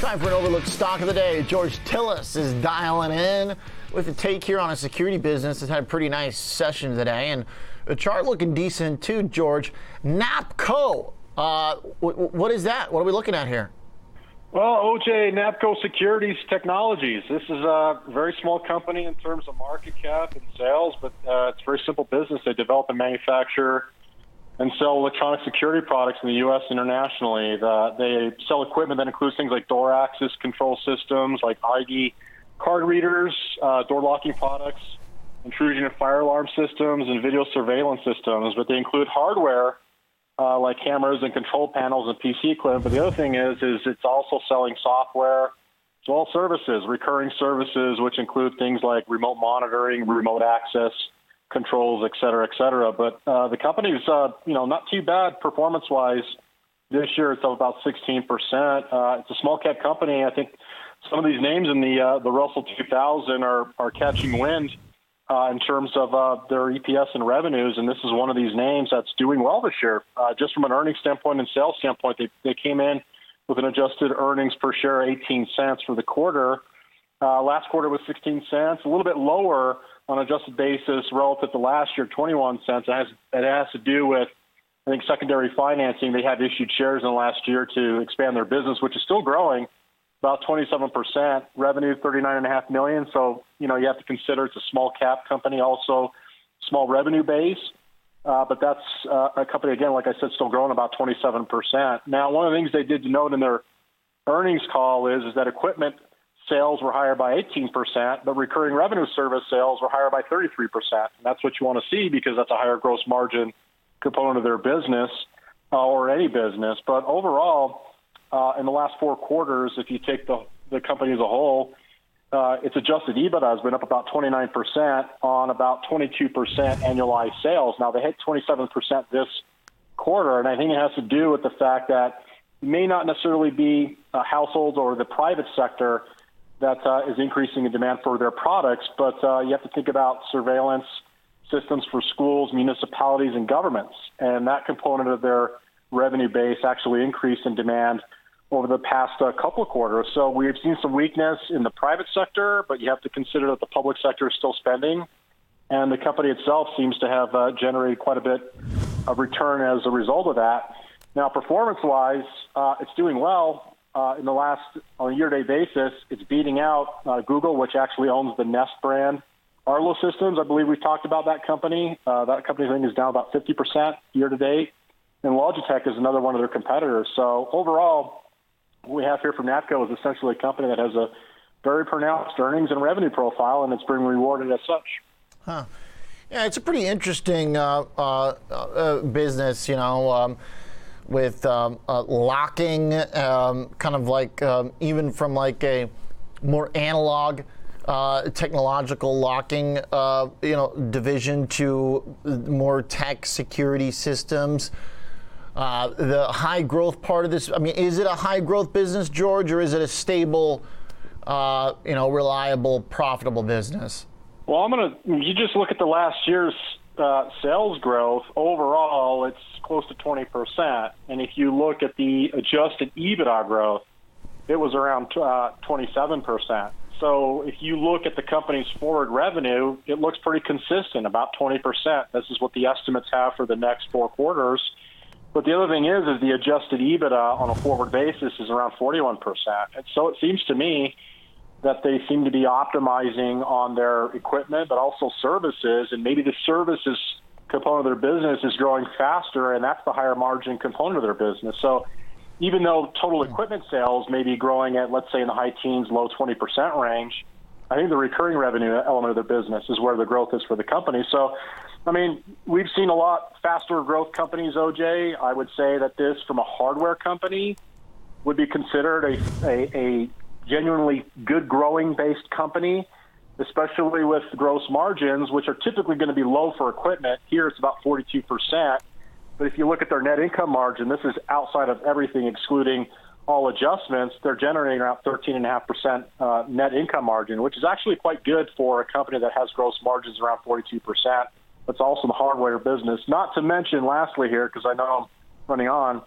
Time for an overlooked stock of the day. George Tsilis is dialing in with a take here on a security business that's had a pretty nice session today, and the chart looking decent too. George, Napco. Uh, what is that? What are we looking at here? Well, OJ, Napco Securities Technologies. This is a very small company in terms of market cap and sales, but uh, it's a very simple business. They develop and manufacture and sell electronic security products in the U.S. internationally. The, they sell equipment that includes things like door access control systems, like ID card readers, uh, door locking products, intrusion and fire alarm systems, and video surveillance systems. But they include hardware uh, like cameras and control panels and PC equipment. But the other thing is, is it's also selling software well as services, recurring services, which include things like remote monitoring, remote access controls, et cetera, et cetera. But uh, the company's, uh, you know, not too bad performance-wise. This year, it's up about 16%. Uh, it's a small cap company. I think some of these names in the uh, the Russell 2000 are are catching wind uh, in terms of uh, their EPS and revenues, and this is one of these names that's doing well this year. Uh, just from an earnings standpoint and sales standpoint, they they came in with an adjusted earnings per share 18 cents for the quarter. Uh, last quarter was 16 cents, a little bit lower on adjusted basis relative to last year, 21 cents. It has, it has to do with, I think, secondary financing. They have issued shares in the last year to expand their business, which is still growing, about 27%. Revenue, 39.5 million. So, you know, you have to consider it's a small cap company, also small revenue base. Uh, but that's uh, a company, again, like I said, still growing about 27%. Now, one of the things they did note in their earnings call is, is that equipment – sales were higher by 18%, but recurring revenue service sales were higher by 33%. And that's what you want to see because that's a higher gross margin component of their business uh, or any business. But overall, uh, in the last four quarters, if you take the, the company as a whole, uh, its adjusted EBITDA has been up about 29% on about 22% annualized sales. Now, they hit 27% this quarter, and I think it has to do with the fact that it may not necessarily be uh, households or the private sector – that uh, is increasing in demand for their products. But uh, you have to think about surveillance systems for schools, municipalities, and governments. And that component of their revenue base actually increased in demand over the past uh, couple of quarters. So we've seen some weakness in the private sector, but you have to consider that the public sector is still spending. And the company itself seems to have uh, generated quite a bit of return as a result of that. Now, performance wise, uh, it's doing well uh, in the last on a year-to-date basis, it's beating out uh, Google, which actually owns the Nest brand. Arlo Systems, I believe we've talked about that company. Uh, that company I think is down about 50% year-to-date, and Logitech is another one of their competitors. So overall, what we have here from Napco is essentially a company that has a very pronounced earnings and revenue profile, and it's being rewarded as such. Huh. Yeah, it's a pretty interesting uh, uh, uh, business, you know. Um, with um, uh, locking, um, kind of like um, even from like a more analog uh, technological locking, uh, you know, division to more tech security systems. Uh, the high growth part of this, I mean, is it a high growth business, George, or is it a stable, uh, you know, reliable, profitable business? Well, I'm gonna. You just look at the last year's uh, sales growth overall, it's close to 20%. And if you look at the adjusted EBITDA growth, it was around uh, 27%. So if you look at the company's forward revenue, it looks pretty consistent, about 20%. This is what the estimates have for the next four quarters. But the other thing is, is the adjusted EBITDA on a forward basis is around 41%. And so it seems to me that they seem to be optimizing on their equipment, but also services, and maybe the services component of their business is growing faster, and that's the higher margin component of their business. So even though total equipment sales may be growing at, let's say, in the high teens, low 20% range, I think the recurring revenue element of their business is where the growth is for the company. So, I mean, we've seen a lot faster growth companies, OJ. I would say that this, from a hardware company, would be considered a, a, a genuinely good growing based company, especially with gross margins, which are typically going to be low for equipment. Here it's about 42%. But if you look at their net income margin, this is outside of everything excluding all adjustments, they're generating around 13.5% uh, net income margin, which is actually quite good for a company that has gross margins around 42%. That's also the hardware business. Not to mention, lastly, here, because I know I'm running on,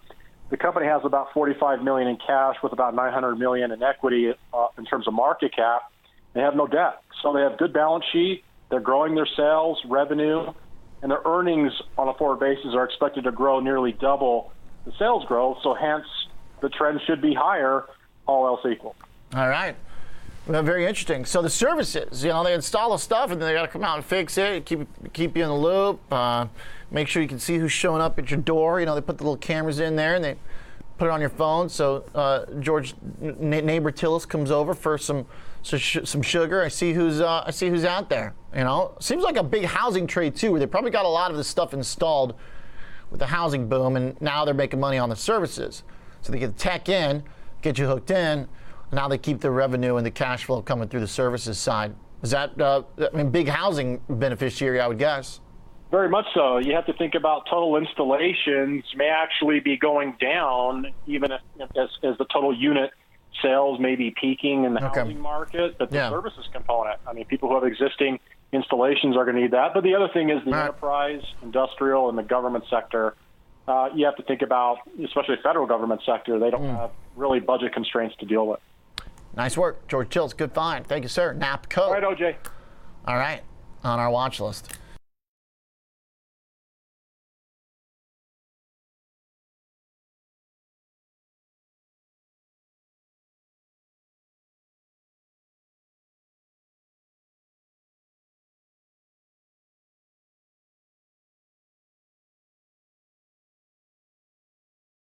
The company has about 45 million in cash with about 900 million in equity uh, in terms of market cap. They have no debt, so they have good balance sheet. They're growing their sales, revenue, and their earnings on a forward basis are expected to grow nearly double the sales growth. So hence, the trend should be higher, all else equal. All right. Well, very interesting. So the services, you know, they install the stuff and then they got to come out and fix it, keep keep you in the loop, uh, make sure you can see who's showing up at your door. You know, they put the little cameras in there and they put it on your phone. So uh, George, n- neighbor Tsilis comes over for some so sh- some sugar. I see who's uh, I see who's out there. You know, seems like a big housing trade too, where they probably got a lot of this stuff installed with the housing boom, and now they're making money on the services. So they get the tech in, get you hooked in. Now they keep the revenue and the cash flow coming through the services side. Is that, uh, I mean, big housing beneficiary, I would guess. Very much so. You have to think about total installations may actually be going down, even if, as, as the total unit sales may be peaking in the Okay. housing market. But the Yeah. services component, I mean, people who have existing installations are going to need that. But the other thing is the Right. enterprise, industrial, and the government sector. Uh, you have to think about, especially federal government sector. They don't have really budget constraints to deal with. Nice work, George Tsilis. Good find. Thank you, sir. NAPCO. All right, OJ. All right, on our watch list.